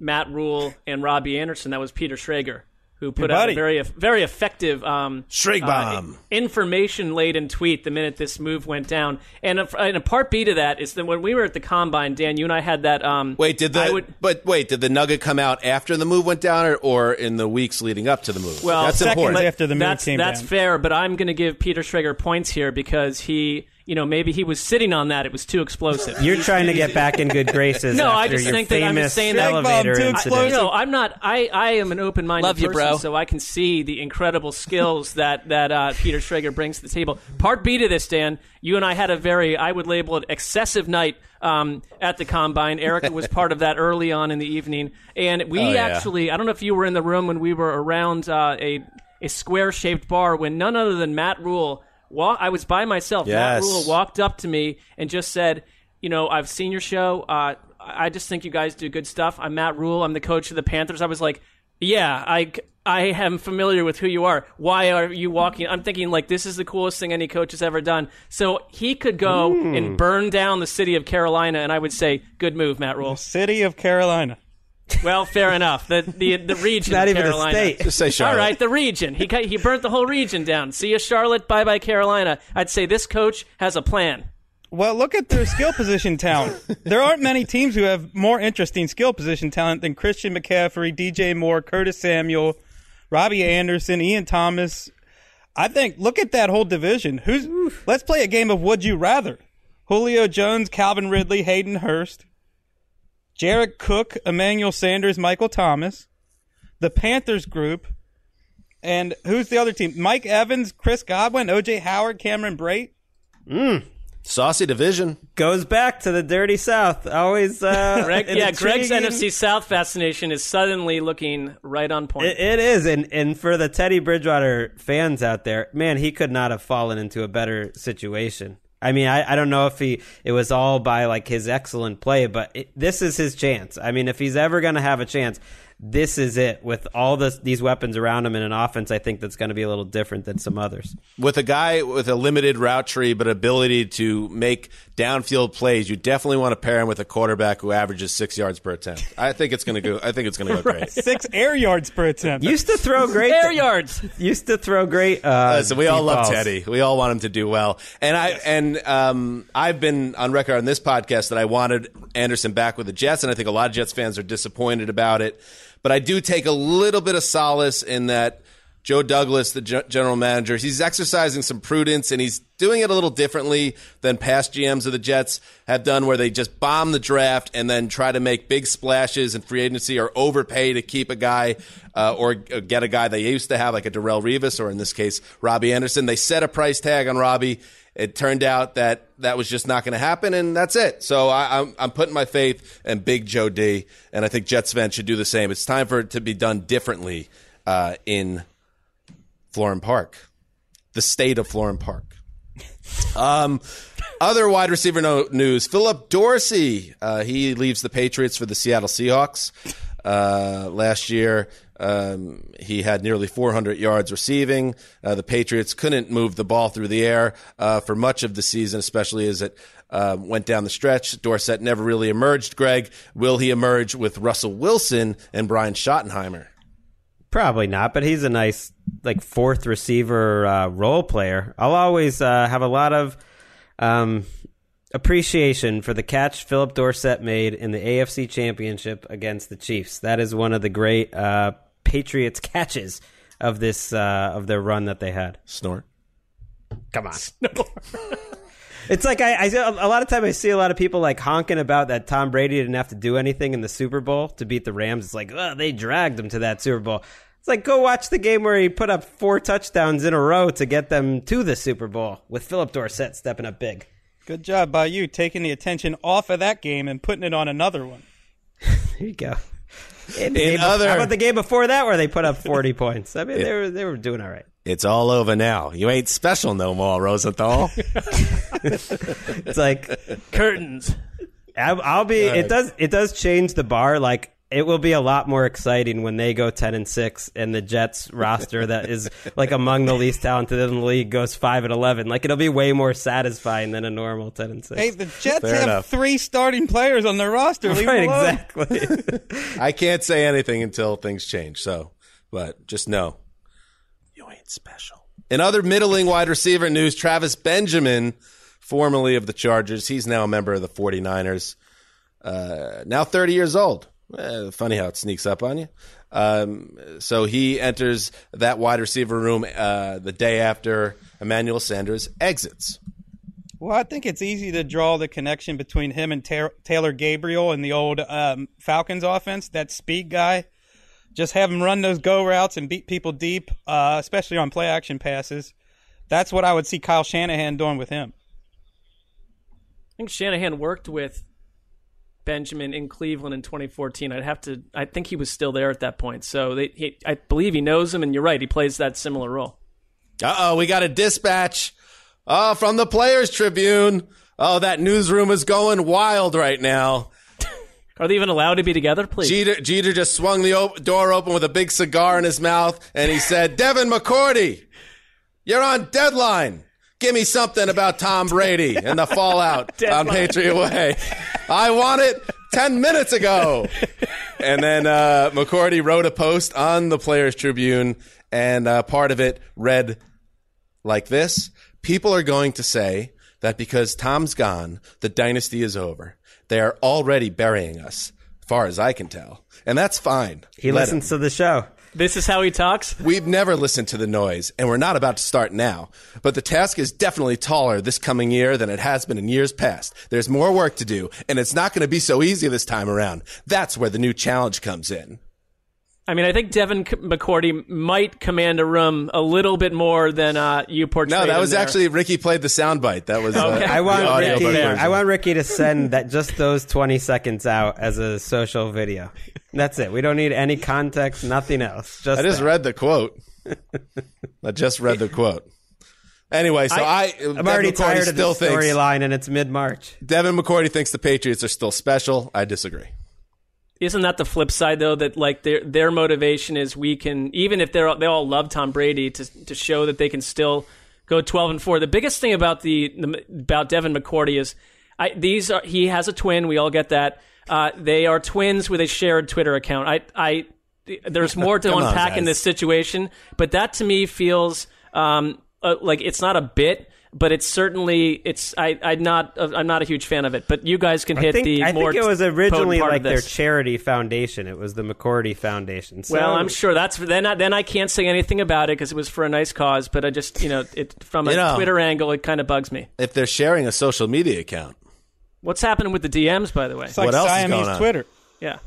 Speaker 4: Matt Rhule and Robbie Anderson. That was Peter Schrager who put out a very very effective um,
Speaker 2: uh,
Speaker 4: information laden tweet the minute this move went down. And a, and a, part B to that is that when we were at the combine, Dan, you and I had that. Um,
Speaker 2: wait, did the would, but wait, did the nugget come out after the move went down, or, or in the weeks leading up to the move?
Speaker 4: Well,
Speaker 2: that's
Speaker 3: important. After the move
Speaker 4: that's,
Speaker 3: came
Speaker 4: that's
Speaker 3: down.
Speaker 4: fair, but I'm going to give Peter Schrager points here because he you know, maybe he was sitting on that. It was too explosive.
Speaker 5: You're trying to get back in good graces. *laughs*
Speaker 4: no,
Speaker 5: I
Speaker 4: just think
Speaker 5: that
Speaker 4: I'm just saying that
Speaker 5: elevator
Speaker 3: too
Speaker 5: incident.
Speaker 3: explosive.
Speaker 4: No, I'm not. I, I am an open minded
Speaker 8: Love you,
Speaker 4: person,
Speaker 8: bro.
Speaker 4: so I can see the incredible skills that that uh, Peter Schrager brings to the table. Part B to this, Dan, you and I had a very, I would label it excessive night um, at the combine. Erica was part of that early on in the evening, and we
Speaker 2: Oh, yeah.
Speaker 4: actually, I don't know if you were in the room when we were around uh, a a square shaped bar when none other than Matt Rhule. Wa- I was by myself.
Speaker 2: Yes.
Speaker 4: Matt Rhule walked up to me and just said, "You know, I've seen your show. Uh, I just think you guys do good stuff. I'm Matt Rhule. I'm the coach of the Panthers." I was like, "Yeah, I." I am familiar with who you are. Why are you walking? I'm thinking like this is the coolest thing any coach has ever done. So he could go and burn down the city of Carolina, and I would say, "Good move, Matt Rhule."
Speaker 3: City of Carolina.
Speaker 4: Well, fair enough. The the the region,
Speaker 5: not
Speaker 4: of
Speaker 5: even a
Speaker 4: Carolina.
Speaker 5: state.
Speaker 2: Just say Charlotte.
Speaker 4: All right, the region. He ca- he burnt the whole region down. See you, Charlotte. Bye, bye, Carolina. I'd say this coach has a plan.
Speaker 3: Well, look at their skill position talent. *laughs* There aren't many teams who have more interesting skill position talent than Christian McCaffrey, DJ Moore, Curtis Samuel, Robbie Anderson, Ian Thomas. I think look at that whole division. Who's let's play a game of would you rather. Julio Jones, Calvin Ridley, Hayden Hurst, Jared Cook, Emmanuel Sanders, Michael Thomas, the Panthers group, and who's the other team? Mike Evans, Chris Godwin, OJ Howard, Cameron Brate.
Speaker 2: Saucy division.
Speaker 5: Goes back to the dirty South. Always, uh, *laughs*
Speaker 4: Greg, yeah, Greg's NFC South fascination is suddenly looking right on point.
Speaker 5: It, it is, and and for the Teddy Bridgewater fans out there, man, he could not have fallen into a better situation. I mean, I, I don't know if he it was all by like his excellent play, but it, this is his chance. I mean, if he's ever going to have a chance, this is it. With all this, these weapons around him in an offense, I think that's going to be a little different than some others.
Speaker 2: With a guy with a limited route tree but ability to make downfield plays, you definitely want to pair him with a quarterback who averages six yards per attempt. I think it's going to go. I think it's going to go *laughs* great.
Speaker 3: Six air yards per attempt.
Speaker 5: Used to throw great
Speaker 4: Air yards.
Speaker 5: Used to throw great. Uh,
Speaker 2: Listen, we all love
Speaker 5: balls.
Speaker 2: Teddy. We all want him to do well. And I and um, I've been on record on this podcast that I wanted Anderson back with the Jets, and I think a lot of Jets fans are disappointed about it. But I do take a little bit of solace in that Joe Douglas, the general manager, he's exercising some prudence and he's doing it a little differently than past GMs of the Jets have done, where they just bomb the draft and then try to make big splashes in free agency or overpay to keep a guy uh, or get a guy they used to have, like a Darrelle Revis or in this case, Robbie Anderson. They set a price tag on Robbie. It turned out that that was just not going to happen, and that's it. So I, I'm, I'm putting my faith in Big Joe D, and I think Jets fans should do the same. It's time for it to be done differently uh, in Florham Park, the state of Florham Park. Um, other wide receiver no- news: Phillip Dorsett. Uh, he leaves the Patriots for the Seattle Seahawks. Uh, last year, um, he had nearly 400 yards receiving. Uh, the Patriots couldn't move the ball through the air uh, for much of the season, especially as it uh, went down the stretch. Dorsett never really emerged. Greg, will he emerge with Russell Wilson and Brian Schottenheimer?
Speaker 5: Probably not, but he's a nice like fourth receiver uh, role player. I'll always uh, have a lot of um, appreciation for the catch Phillip Dorsett made in the AFC Championship against the Chiefs. That is one of the great uh, Patriots catches of this uh, of their run that they had.
Speaker 2: Snort.
Speaker 5: Come on. *laughs* It's like I, I a lot of time I see a lot of people like honking about that Tom Brady didn't have to do anything in the Super Bowl to beat the Rams. It's like, oh, they dragged him to that Super Bowl. It's like go watch the game where he put up four touchdowns in a row to get them to the Super Bowl with Phillip Dorsett stepping up big.
Speaker 3: Good job by you taking the attention off of that game and putting it on another one. *laughs*
Speaker 5: there you go. In in other, how about the game before that where they put up forty *laughs* points? I mean, it, they were they were doing all right.
Speaker 2: It's all over now. You ain't special no more, Rosenthal. *laughs*
Speaker 5: it's like
Speaker 4: curtains.
Speaker 5: I'll, I'll be. Right. It does. It does change the bar. Like it will be a lot more exciting when they go 10 and 6 and the Jets *laughs* roster that is like among the least talented in the league goes 5 and 11. Like it'll be way more satisfying than a normal 10 and 6.
Speaker 3: Hey, the Jets Fair have enough. three starting players on their roster. Leave right,
Speaker 5: exactly. *laughs*
Speaker 2: I can't say anything until things change. So, but just know you ain't special. In other middling wide receiver news, Travis Benjamin, formerly of the Chargers, he's now a member of the 49ers. Uh, now 30 years old Eh, funny how it sneaks up on you. Um, so he enters that wide receiver room uh, the day after Emmanuel Sanders exits.
Speaker 3: Well, I think it's easy to draw the connection between him and Taylor Gabriel in the old um, Falcons offense. That speed guy, just have him run those go routes and beat people deep, uh, especially on play action passes. That's what I would see Kyle Shanahan doing with him.
Speaker 4: I think Shanahan worked with Benjamin in Cleveland in 2014. I'd have to. I think he was still there at that point. So they, he, I believe he knows him, and you're right. He plays that similar role.
Speaker 2: Uh oh, we got a dispatch. Oh, from the Players Tribune. Oh, that newsroom is going wild right now. *laughs*
Speaker 4: Are they even allowed to be together, please?
Speaker 2: Jeter, Jeter just swung the op- door open with a big cigar in his mouth, and he said, "Devin McCourty, you're on deadline." Give me something about Tom Brady and the fallout *laughs* on Patriot Way. I want it 10 minutes ago. And then uh, McCourty wrote a post on the Players Tribune, and uh, part of it read like this People are going to say that because Tom's gone, the dynasty is over. They are already burying us, far as I can tell. And that's fine.
Speaker 5: He Let listens him. to the show.
Speaker 4: This is how he talks?
Speaker 2: We've never listened to the noise, and we're not about to start now. But the task is definitely taller this coming year than it has been in years past. There's more work to do, and it's not going to be so easy this time around. That's where the new challenge comes in.
Speaker 4: I mean, I think Devin McCourty might command a room a little bit more than uh, you portrayed.
Speaker 2: No, that was
Speaker 4: there.
Speaker 2: actually Ricky played the soundbite. That was. Uh, okay.
Speaker 5: I want Ricky. I want Ricky to send that just those twenty seconds out as a social video. That's it. We don't need any context, nothing else. Just
Speaker 2: I just
Speaker 5: that.
Speaker 2: read the quote. I just read the quote. Anyway, so I,
Speaker 5: I am already tired of the storyline, and it's mid March.
Speaker 2: Devin McCourty thinks the Patriots are still special. I disagree.
Speaker 4: Isn't that the flip side though? That like their their motivation is we can even if they're they all love Tom Brady to to show that they can still go twelve and four. The biggest thing about the, the about Devin McCourty is I, these are he has a twin. We all get that. Uh, they are twins with a shared Twitter account. I I there's *laughs* more to unpack on, in this situation, but that to me feels um, uh, like it's not a bit but it's certainly it's I I'm not I'm not a huge fan of it. But you guys can hit
Speaker 5: think,
Speaker 4: the
Speaker 5: I
Speaker 4: more.
Speaker 5: I think it was originally like their charity foundation. It was the McCourty Foundation. So.
Speaker 4: Well, I'm sure that's then. I, then I can't say anything about it because it was for a nice cause. But I just you know it from a you know, Twitter angle, it kind of bugs me.
Speaker 2: If they're sharing a social media account,
Speaker 4: what's happening with the DMs? By the way,
Speaker 3: it's like
Speaker 2: what else
Speaker 3: Siamese
Speaker 2: is going on?
Speaker 3: Twitter.
Speaker 4: Yeah.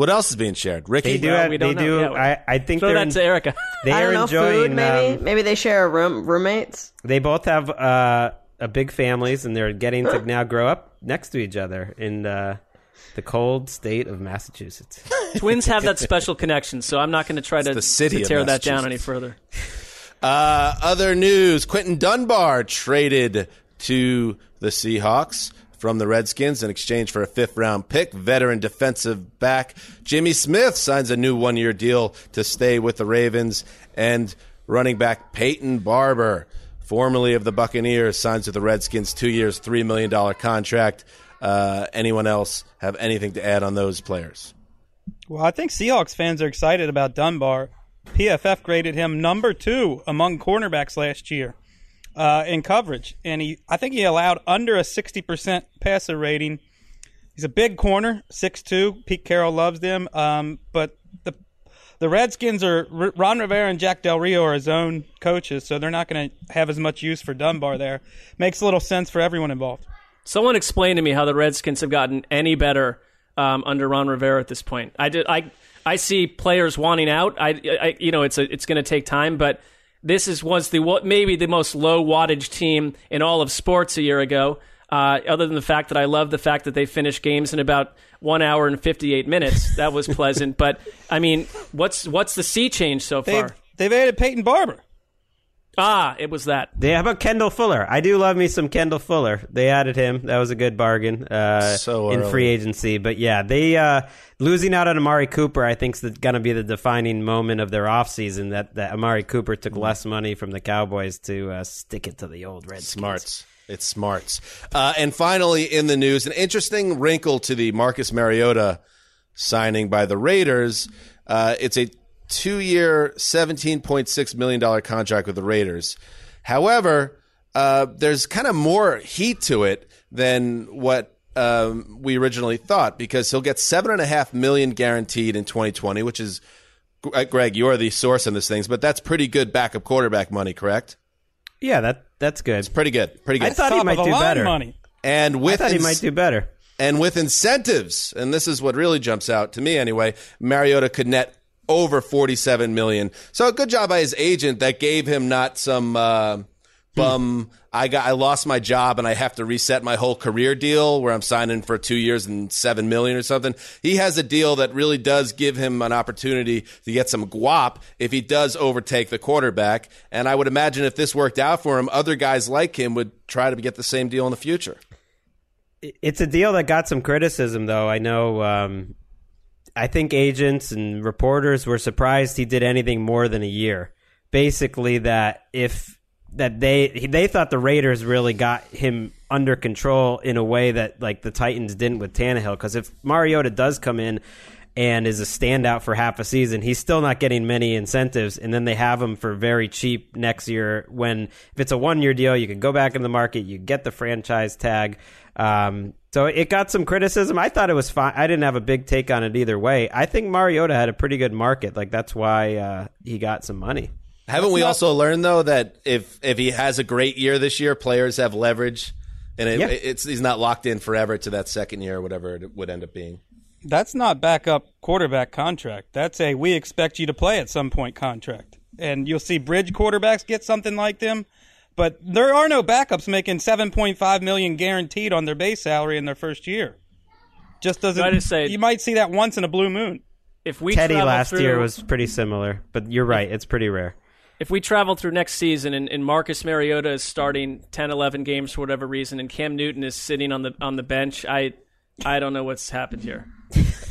Speaker 2: What else is being shared? Ricky,
Speaker 5: they do. Well, they do. Yeah, I, I think
Speaker 4: throw
Speaker 5: that
Speaker 4: in, to Erica. *laughs*
Speaker 5: They
Speaker 6: I
Speaker 5: are
Speaker 6: know,
Speaker 5: enjoying.
Speaker 6: Food, maybe
Speaker 5: um,
Speaker 6: maybe they share a room roommates.
Speaker 5: They both have uh, a big families, and they're getting to *laughs* now grow up next to each other in uh, the cold state of Massachusetts. *laughs*
Speaker 4: Twins have that special connection, so I'm not going to try to, to tear that down any further.
Speaker 2: Uh, other news: Quinton Dunbar traded to the Seahawks from the Redskins in exchange for a fifth round pick. Veteran defensive back Jimmy Smith signs a new one year deal to stay with the Ravens. And running back Peyton Barber formerly of the Buccaneers, signs with the Redskins, two years, $3 million contract. Uh, anyone else have anything to add on those players?
Speaker 3: Well, I think Seahawks fans are excited about Dunbar. PFF graded him number two among cornerbacks last year uh, in coverage, and he I think he allowed under a sixty percent passer rating. He's a big corner, six two. Pete Carroll loves them, um, but the the Redskins are Ron Rivera and Jack Del Rio are his own coaches, so they're not going to have as much use for Dunbar there. Makes a little sense for everyone involved.
Speaker 4: Someone explain to me how the Redskins have gotten any better um, under Ron Rivera at this point. I did. I I see players wanting out. I, I you know it's a, it's going to take time, but this is was the maybe the most low wattage team in all of sports a year ago. Uh, other than the fact that I love the fact that they finished games in about one hour and fifty eight minutes, that was pleasant. *laughs* but I mean, what's what's the sea change so far?
Speaker 3: They've, they've added Peyton Barber.
Speaker 4: Ah, it was that.
Speaker 5: They have a Kendall Fuller? I do love me some Kendall Fuller. They added him. That was a good bargain uh,
Speaker 2: so
Speaker 5: in free agency. But yeah, they uh, losing out on Amari Cooper. I think is going to be the defining moment of their offseason. That that Amari Cooper took mm. less money from the Cowboys to uh, stick it to the old Redskins.
Speaker 2: Smarts. It's smarts. Uh, and finally, in the news, an interesting wrinkle to the Marcus Mariota signing by the Raiders. Uh, it's a two year, $17.6 million contract with the Raiders. However, uh, there's kind of more heat to it than what um, we originally thought because he'll get seven and a half million guaranteed in 2020, which is uh, Gregg, you're the source on this things, but that's pretty good backup quarterback money, correct?
Speaker 5: Yeah, that that's good.
Speaker 2: It's pretty good. Pretty good. I
Speaker 3: thought he might do better.
Speaker 5: Money.
Speaker 2: And with
Speaker 5: I thought ins- he might do better.
Speaker 2: And with incentives, and this is what really jumps out to me anyway, Mariota could net over 47 million. So a good job by his agent that gave him not some uh, bum. I got I lost my job and I have to reset my whole career deal where I'm signing for two years and seven million or something. He has a deal that really does give him an opportunity to get some guap if he does overtake the quarterback. And I would imagine if this worked out for him, other guys like him would try to get the same deal in the future.
Speaker 5: It's a deal that got some criticism, though. I know um, I think agents and reporters were surprised he did anything more than a year. Basically, that if that they they thought the Raiders really got him under control in a way that like the Titans didn't with Tannehill. Because if Mariota does come in and is a standout for half a season, he's still not getting many incentives. And then they have him for very cheap next year. When if it's a one year deal, you can go back in the market, you get the franchise tag. Um, so it got some criticism. I thought it was fine. I didn't have a big take on it either way. I think Mariota had a pretty good market. Like that's why uh, he got some money.
Speaker 2: Haven't we also learned though that if if he has a great year this year, players have leverage, and it, yeah. it's he's not locked in forever to that second year or whatever it would end up being.
Speaker 3: That's not backup quarterback contract. That's a we expect you to play at some point contract, and you'll see bridge quarterbacks get something like them but there are no backups making 7.5 million guaranteed on their base salary in their first year. Just doesn't. I just say you might see that once in a blue moon.
Speaker 4: If we
Speaker 5: Teddy last
Speaker 4: through,
Speaker 5: year was pretty similar, but you're right, it's pretty rare.
Speaker 4: If we travel through next season and, and Marcus Mariota is starting 10, 11 games for whatever reason, and Cam Newton is sitting on the on the bench, I I don't know what's happened here.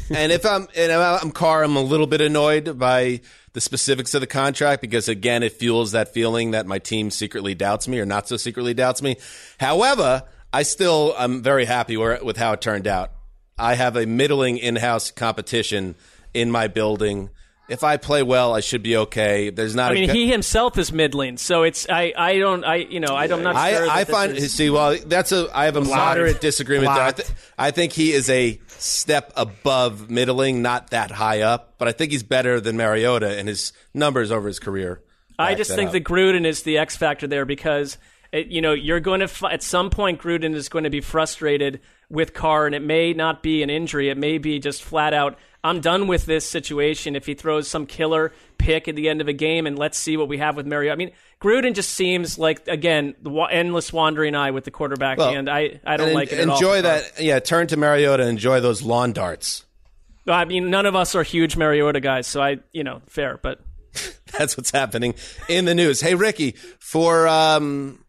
Speaker 2: And if I'm and I'm Carr, I'm a little bit annoyed by the specifics of the contract because again, it fuels that feeling that my team secretly doubts me or not so secretly doubts me. However, I still I'm very happy with how it turned out. I have a middling in-house competition in my building if I play well, I should be okay. There's not.
Speaker 4: I mean, he himself is middling, so it's I. I don't. I you know. I don't. Not
Speaker 2: I,
Speaker 4: sure
Speaker 2: I find
Speaker 4: is...
Speaker 2: see. Well, that's a. I have a moderate disagreement there. I, th- I, think he is a step above middling, not that high up, but I think he's better than Mariota and his numbers over his career.
Speaker 4: I just think up. that Gruden is the X factor there because it, you know you're going to at some point Gruden is going to be frustrated with Carr, and it may not be an injury. It may be just flat out I'm done with this situation. If he throws some killer pick at the end of a game, and let's see what we have with Mario. I mean, Gruden just seems like again the endless wandering eye with the quarterback, well, and I I don't like it.
Speaker 2: Enjoy that, yeah. Turn to Mariota. And enjoy those lawn darts.
Speaker 4: I mean, none of us are huge Mariota guys, so I you know fair, but *laughs*
Speaker 2: that's what's happening in the news. Hey, Ricky, for um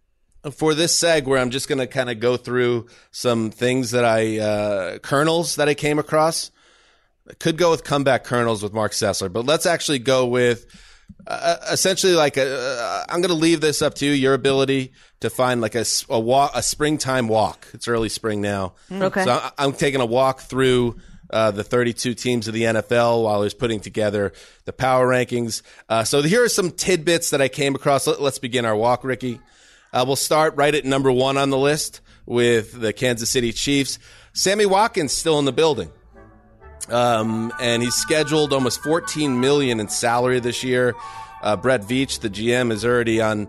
Speaker 2: for this seg where I'm just going to kind of go through some things that I uh, kernels that I came across I could go with comeback kernels with Marc Sessler, but let's actually go with uh, essentially like a, uh, I'm going to leave this up to you, your ability to find like a, a walk, a springtime walk. It's early spring now.
Speaker 6: Hmm. Okay.
Speaker 2: So I, I'm taking a walk through uh, the 32 teams of the NFL while I was putting together the power rankings. Uh, so here are some tidbits that I came across. Let, us begin our walk, Ricky. Uh, we'll start right at number one on the list with the Kansas City Chiefs. Sammy Watkins still in the building. Um, and he's scheduled almost 14 million in salary this year. Uh, Brett Veach, the GM, is already on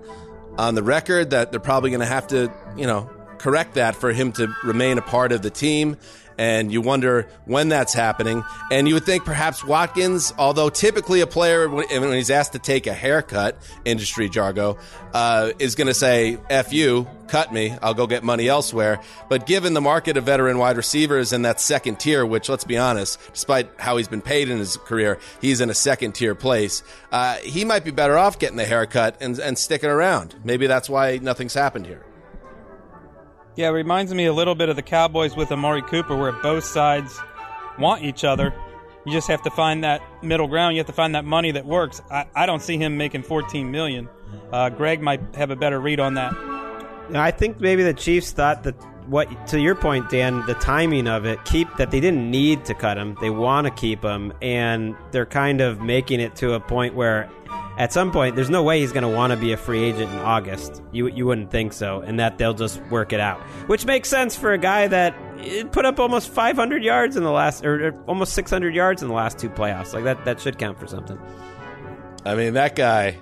Speaker 2: on the record that they're probably going to have to, you know, correct that for him to remain a part of the team and you wonder when that's happening. And you would think perhaps Watkins, although typically a player, when he's asked to take a haircut, industry jargon, uh, is going to say, F you, cut me, I'll go get money elsewhere. But given the market of veteran wide receivers in that second tier, which let's be honest, despite how he's been paid in his career, he's in a second tier place, uh, he might be better off getting the haircut and, and sticking around. Maybe that's why nothing's happened here.
Speaker 3: Yeah, it reminds me a little bit of the Cowboys with Amari Cooper, where both sides want each other. You just have to find that middle ground. You have to find that money that works. I, I don't see him making 14 million. Uh, Gregg might have a better read on that.
Speaker 5: I think maybe the Chiefs thought that what to your point, Dan, the timing of it, keep that they didn't need to cut him. They want to keep him, and they're kind of making it to a point where at some point, there's no way he's going to want to be a free agent in August. You you wouldn't think so, and that they'll just work it out, which makes sense for a guy that eh, put up almost 500 yards in the last, or almost 600 yards in the last two playoffs. Like that, that should count for something.
Speaker 2: I mean, that guy,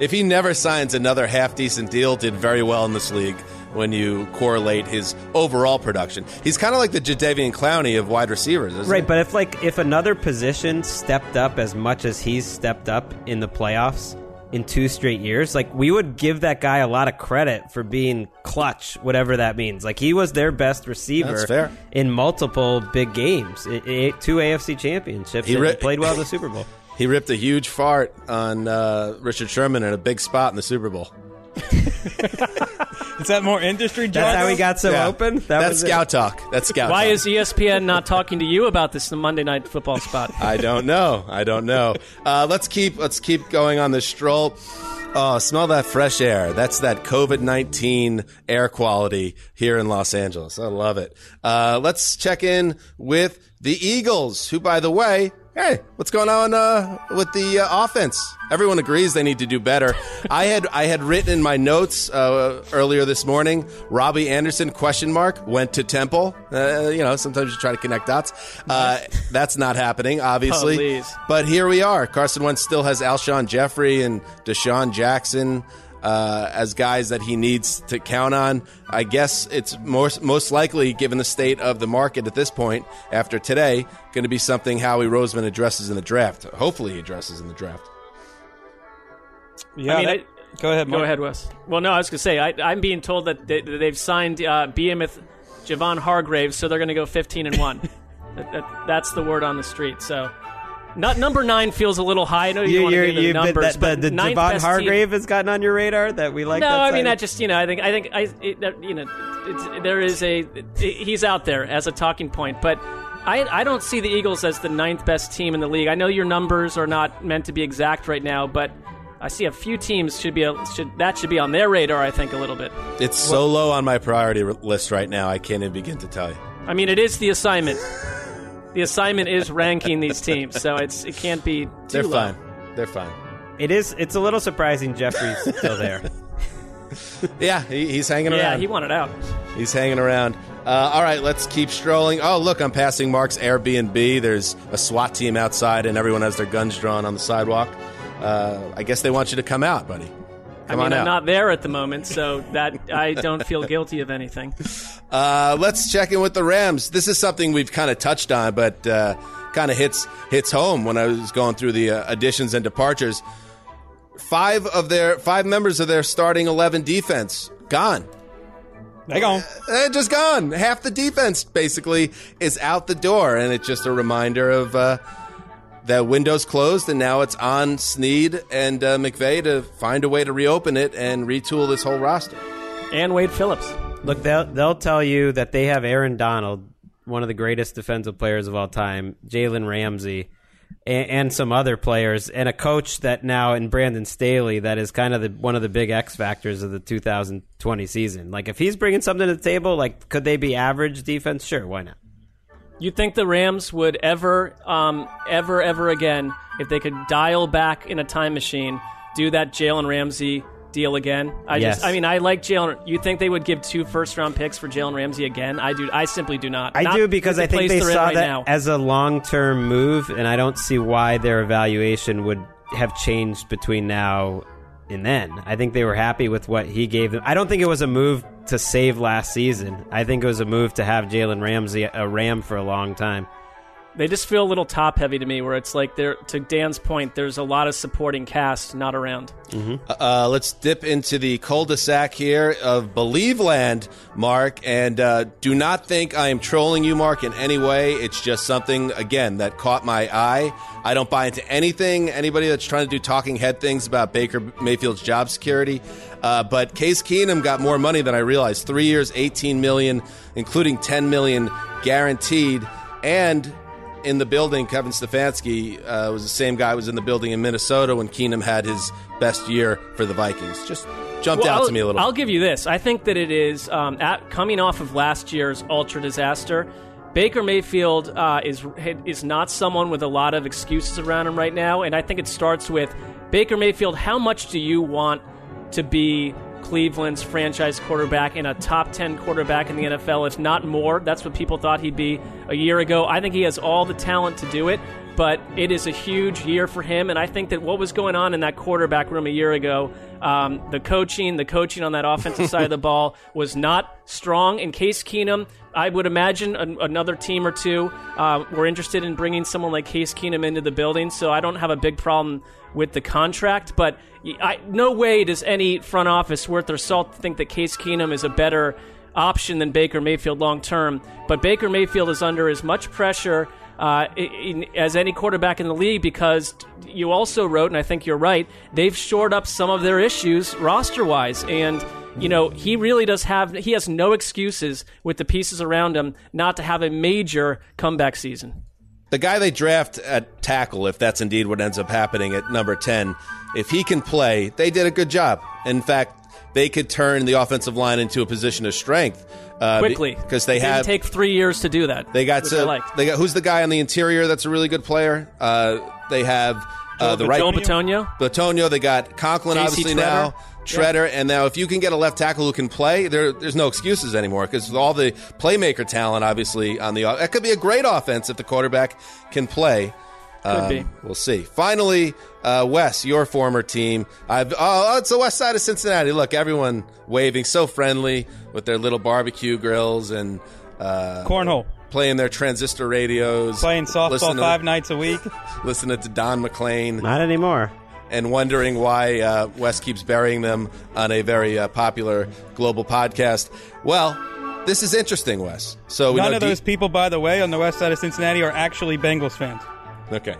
Speaker 2: if he never signs another half decent deal, did very well in this league when you correlate his overall production. He's kind of like the Jadeveon Clowney of wide receivers,
Speaker 5: right?
Speaker 2: He?
Speaker 5: But if like if another position stepped up as much as he's stepped up in the playoffs in two straight years, like we would give that guy a lot of credit for being clutch, whatever that means. Like he was their best receiver in multiple big games, it, it, two AFC championships. He, ri- played well in the *laughs* Super Bowl.
Speaker 2: He ripped a huge fart on uh, Richard Sherman in a big spot in the Super Bowl. *laughs*
Speaker 3: Is that more industry?
Speaker 5: That's how we got so yeah. open.
Speaker 2: That That's scout it. talk. That's scout. Talk.
Speaker 4: Why
Speaker 2: talk.
Speaker 4: is ESPN not talking to you about this Monday Night Football spot? *laughs*
Speaker 2: I don't know. I don't know. Uh, let's keep let's keep going on this stroll. Oh, smell that fresh air. That's that COVID 19 air quality here in Los Angeles. I love it. Uh, let's check in with the Eagles, who, by the way, hey, what's going on uh, with the uh, offense? Everyone agrees they need to do better. *laughs* I had I had written in my notes uh, earlier this morning. Robbie Anderson question mark went to Temple. Uh, you know, sometimes you try to connect dots. Uh, *laughs* that's not happening, obviously.
Speaker 4: Oh,
Speaker 2: but here we are. Carson Wentz still has Alshon Jeffery and DeSean Jackson uh, as guys that he needs to count on. I guess it's most most likely, given the state of the market at this point after today, going to be something Howie Roseman addresses in the draft. Hopefully, he addresses in the draft.
Speaker 3: Yeah, I mean, that, I, go ahead.
Speaker 4: Mark. Go ahead, Wes. Well, no, I was going to say I, am being told that they, have signed uh, Behemoth Javon Hargraves, so they're going to go 15 and one. *laughs* that, that, that's the word on the street. So not number nine feels a little high. I know you, you want to the numbers,
Speaker 5: that,
Speaker 4: but
Speaker 5: the, the Javon Hargrave team. has gotten on your radar that we like.
Speaker 4: No,
Speaker 5: I
Speaker 4: mean that just you know I think I think I it, you know there is a it, he's out there as a talking point, but I I don't see the Eagles as the ninth best team in the league. I know your numbers are not meant to be exact right now, but I see a few teams should be a, should that should be on their radar. I think a little bit.
Speaker 2: It's so low on my priority list right now. I can't even begin to tell you.
Speaker 4: I mean, it is the assignment the assignment is ranking these teams, so it's it can't be too
Speaker 2: They're
Speaker 4: low.
Speaker 2: fine. They're fine.
Speaker 5: It is. It's a little surprising Jeffery's *laughs* still there.
Speaker 2: yeah, he, he's hanging
Speaker 4: yeah,
Speaker 2: around.
Speaker 4: Yeah, he wanted out.
Speaker 2: He's hanging around. Uh, all right, let's keep strolling. Oh, look, I'm passing Mark's Airbnb. There's a SWAT team outside, and everyone has their guns drawn on the sidewalk. Uh, I guess they want you to come out, buddy. Come
Speaker 4: I mean,
Speaker 2: I'm
Speaker 4: out. not there at the moment, so that I don't feel guilty of anything. *laughs*
Speaker 2: Uh, let's check in with the Rams. This is something we've kind of touched on, but uh, kind of hits hits home when I was going through the uh, additions and departures. Five of their five members of their starting eleven defense gone.
Speaker 3: They gone. They're
Speaker 2: uh, just gone. Half the defense basically is out the door, and it's just a reminder of the window's closed, and now it's on Snead and uh, McVay to find a way to reopen it and retool this whole roster.
Speaker 4: And Wade Phillips.
Speaker 5: Look, they'll they'll tell you that they have Aaron Donald, one of the greatest defensive players of all time, Jalen Ramsey, and, and, some other players, and a coach that now in Brandon Staley that is kind of the one of the big X factors of the 2020 season. Like if he's bringing something to the table, like could they be average defense? Sure, why not?
Speaker 4: You think the Rams would ever, um, ever, ever again, if they could dial back in a time machine, do that Jalen Ramsey deal again? I
Speaker 5: Yes.
Speaker 4: just, I mean, I like Jalen. You think they would give two first round picks for Jalen Ramsey again? I do. I simply do not.
Speaker 5: I
Speaker 4: Not
Speaker 5: do because I think they saw
Speaker 4: right
Speaker 5: that
Speaker 4: now.
Speaker 5: as a long term move, and I don't see why their evaluation would have changed between now and then. I think they were happy with what he gave them. I don't think it was a move to save last season. I think it was a move to have Jalen Ramsey a Ram for a long time.
Speaker 4: They just feel a little top heavy to me, where it's like they're to Dan's point. There's a lot of supporting cast not around.
Speaker 2: Uh, let's dip into the cul-de-sac here of Believe Land, Mark. And uh, do not think I am trolling you, Mark, in any way. It's just something, again, that caught my eye. I don't buy into anything, anybody that's trying to do talking head things about Baker Mayfield's job security. Uh, but Case Keenum got more money than I realized. Three years, 18 million, including 10 million guaranteed. And in the building, Kevin Stefanski uh, was the same guy who was in the building in Minnesota when Keenum had his best year for the Vikings. Just jumped
Speaker 4: Well,
Speaker 2: out
Speaker 4: I'll,
Speaker 2: to me a little.
Speaker 4: I'll give you this. I think that it is um, at, coming off of last year's ultra disaster. Baker Mayfield uh, is is not someone with a lot of excuses around him right now, and I think it starts with Baker Mayfield. How much do you want to be Cleveland's franchise quarterback and a top 10 quarterback in the NFL, if not more? That's what people thought he'd be a year ago. I think he has all the talent to do it, but it is a huge year for him, and I think that what was going on in that quarterback room a year ago, um, the coaching, the coaching on that offensive side of the *laughs* ball was not strong. In Case Keenum, I would imagine an, another team or two uh, were interested in bringing someone like Case Keenum into the building, so I don't have a big problem with the contract. But I, no way does any front office worth their salt think that Case Keenum is a better option than Baker Mayfield long term. But Baker Mayfield is under as much pressure uh, in, as any quarterback in the league because you also wrote, and I think you're right, they've shored up some of their issues roster wise. And, you know, he really does have, he has no excuses with the pieces around him not to have a major comeback season.
Speaker 2: the guy they draft at tackle, if that's indeed what ends up happening at number 10, if he can play, they did a good job. In fact, they could turn the offensive line into a position of strength uh,
Speaker 4: Quickly.
Speaker 2: because they have.
Speaker 4: It didn't take three years to do that.
Speaker 2: They got to,
Speaker 4: like.
Speaker 2: they got who's the guy on the interior that's a really good player. Uh, they have uh, the right
Speaker 4: Joel Bitonio?
Speaker 2: Bitonio. They got Conklin
Speaker 4: JC
Speaker 2: obviously
Speaker 4: Tretter.
Speaker 2: now. Tretter, and now if you can get a left tackle who can play, there, there's no excuses anymore because all the playmaker talent, obviously on the that could be a great offense if the quarterback can play. Um,
Speaker 4: be.
Speaker 2: We'll see. Finally, uh, Wes, your former team. I've oh, it's the west side of Cincinnati. Look, everyone waving, so friendly with their little barbecue grills and uh,
Speaker 3: Cornhole.
Speaker 2: playing their transistor radios,
Speaker 3: Playing softball
Speaker 2: listening to-
Speaker 3: five nights a week. *laughs*
Speaker 2: listening to Don McLean,
Speaker 5: Not anymore.
Speaker 2: and wondering why uh, Wes keeps burying them on a very uh, popular global podcast. Well, this is interesting, Wes. So we
Speaker 3: None
Speaker 2: know
Speaker 3: of
Speaker 2: D-
Speaker 3: those people, by the way, on the west side of Cincinnati are actually Bengals fans.
Speaker 2: Okay.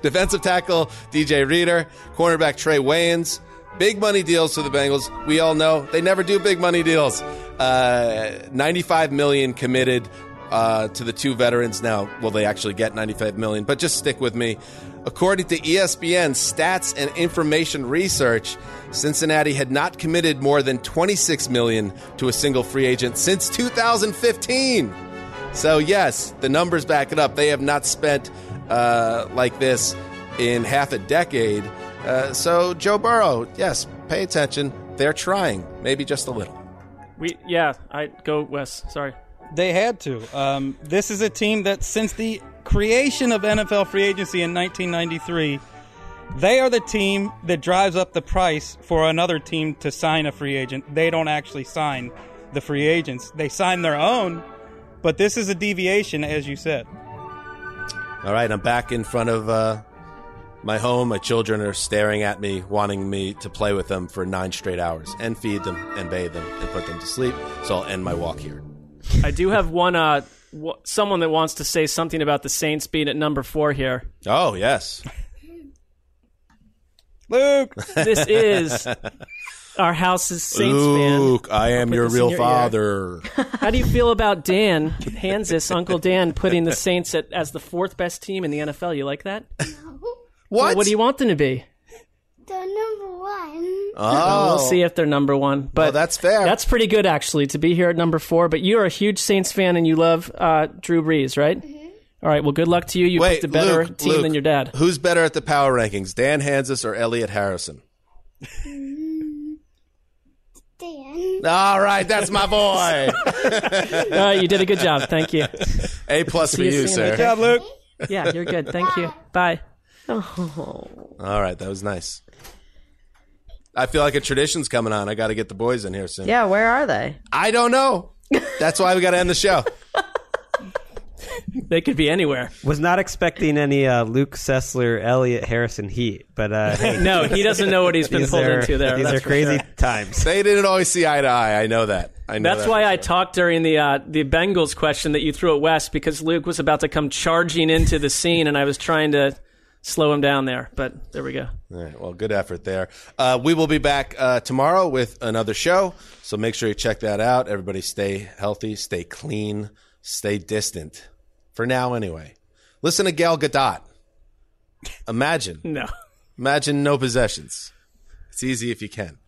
Speaker 2: Defensive tackle DJ Reader, cornerback Trae Waynes. Big money deals to the Bengals. We all know they never do big money deals. Uh, 95 million committed uh, to the two veterans. Now, will they actually get 95 million? But just stick with me. According to ESPN Stats and Information Research, Cincinnati had not committed more than 26 million to a single free agent since 2015. So yes, the numbers back it up. They have not spent uh, like this in half a decade. Uh, so Joe Burrow, yes, pay attention. They're trying, maybe just a little.
Speaker 4: We, yeah, I go Wes. Sorry.
Speaker 3: They had to. Um, this is a team that since the creation of NFL free agency in 1993, they are the team that drives up the price for another team to sign a free agent. They don't actually sign the free agents, they sign their own. But this is a deviation, as you said.
Speaker 2: All right, I'm back in front of uh, my home. My children are staring at me, wanting me to play with them for nine straight hours and feed them and bathe them and put them to sleep. So I'll end my walk here.
Speaker 4: I do have one. Uh, w- someone that wants to say something about the Saints being at number four here.
Speaker 2: Oh yes,
Speaker 3: Luke,
Speaker 4: This is *laughs* our house's Saints fan.
Speaker 2: Luke, I am your real
Speaker 4: your
Speaker 2: father.
Speaker 4: fan. *laughs* How do you feel about Dan Hanzus, Uncle Dan, putting the Saints at, as the fourth best team in the NFL? You like that? No.
Speaker 2: What?
Speaker 4: What do you want them to be?
Speaker 8: The number one.
Speaker 2: Oh,
Speaker 4: We'll see if they're number one. But
Speaker 2: Well, that's fair.
Speaker 4: That's pretty good, actually, to be here at number four. But you're a huge Saints fan and you love uh, Drew Brees, right? All right. Well, good luck to you. You
Speaker 2: Wait,
Speaker 4: picked a better
Speaker 2: Luke,
Speaker 4: team
Speaker 2: Luke,
Speaker 4: than your dad.
Speaker 2: Who's better at the power rankings, Dan Hanzus or Elliot Harrison?
Speaker 8: Dan.
Speaker 2: All right, that's my boy.
Speaker 4: All right, *laughs* uh, you did a good job. Thank you.
Speaker 2: A plus for
Speaker 4: you
Speaker 2: you, sir.
Speaker 3: Good job, Luke.
Speaker 4: Yeah, you're good. Thank you. Bye.
Speaker 6: Oh.
Speaker 2: All right, that was nice. I feel like a tradition's coming on. I got to get the boys in here soon.
Speaker 6: Yeah, where are they?
Speaker 2: I don't know. That's why we got to end the show.
Speaker 4: They could be anywhere.
Speaker 5: Was not expecting any uh, Luke Sessler, Elliot Harrison heat, but uh, *laughs* hey,
Speaker 4: No, he doesn't know what he's been pulled
Speaker 5: are,
Speaker 4: into there.
Speaker 5: These are crazy
Speaker 4: sure.
Speaker 5: times.
Speaker 2: They didn't always see eye to eye. I know that. I know
Speaker 4: That's
Speaker 2: that
Speaker 4: why
Speaker 2: for
Speaker 4: I talked during the uh, the Bengals question that you threw at West because Luke was about to come charging into the scene, and I was trying to slow him down there. But there we go.
Speaker 2: All right. Well, good effort there. Uh, we will be back uh, tomorrow with another show. So make sure you check that out. Everybody stay healthy, stay clean, stay distant. For now, anyway. Listen to Gal Gadot. Imagine. *laughs*
Speaker 4: No.
Speaker 2: Imagine no possessions. It's easy if you can.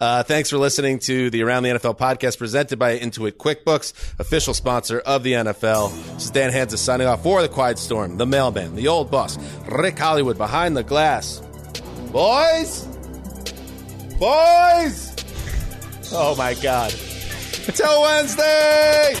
Speaker 2: Uh, thanks for listening to the Around the NFL podcast presented by Intuit QuickBooks, official sponsor of the NFL. This is Dan Hanzus signing off for the Quiet Storm, the mailman, the old boss, Rick Hollywood behind the glass. Boys! Boys! Oh my God. Till Wednesday!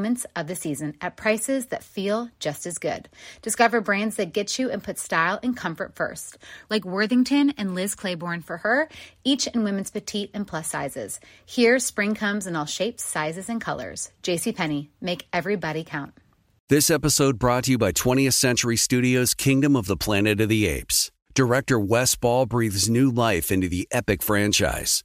Speaker 9: moments of the season at prices that feel just as good. Discover brands that get you and put style and comfort first, like Worthington and Liz Claiborne for her, each in women's petite and plus sizes. Here, spring comes in all shapes, sizes, and colors. JCPenney, make everybody count.
Speaker 10: This episode brought to you by 20th Century Studios' Kingdom of the Planet of the Apes. Director Wes Ball breathes new life into the epic franchise.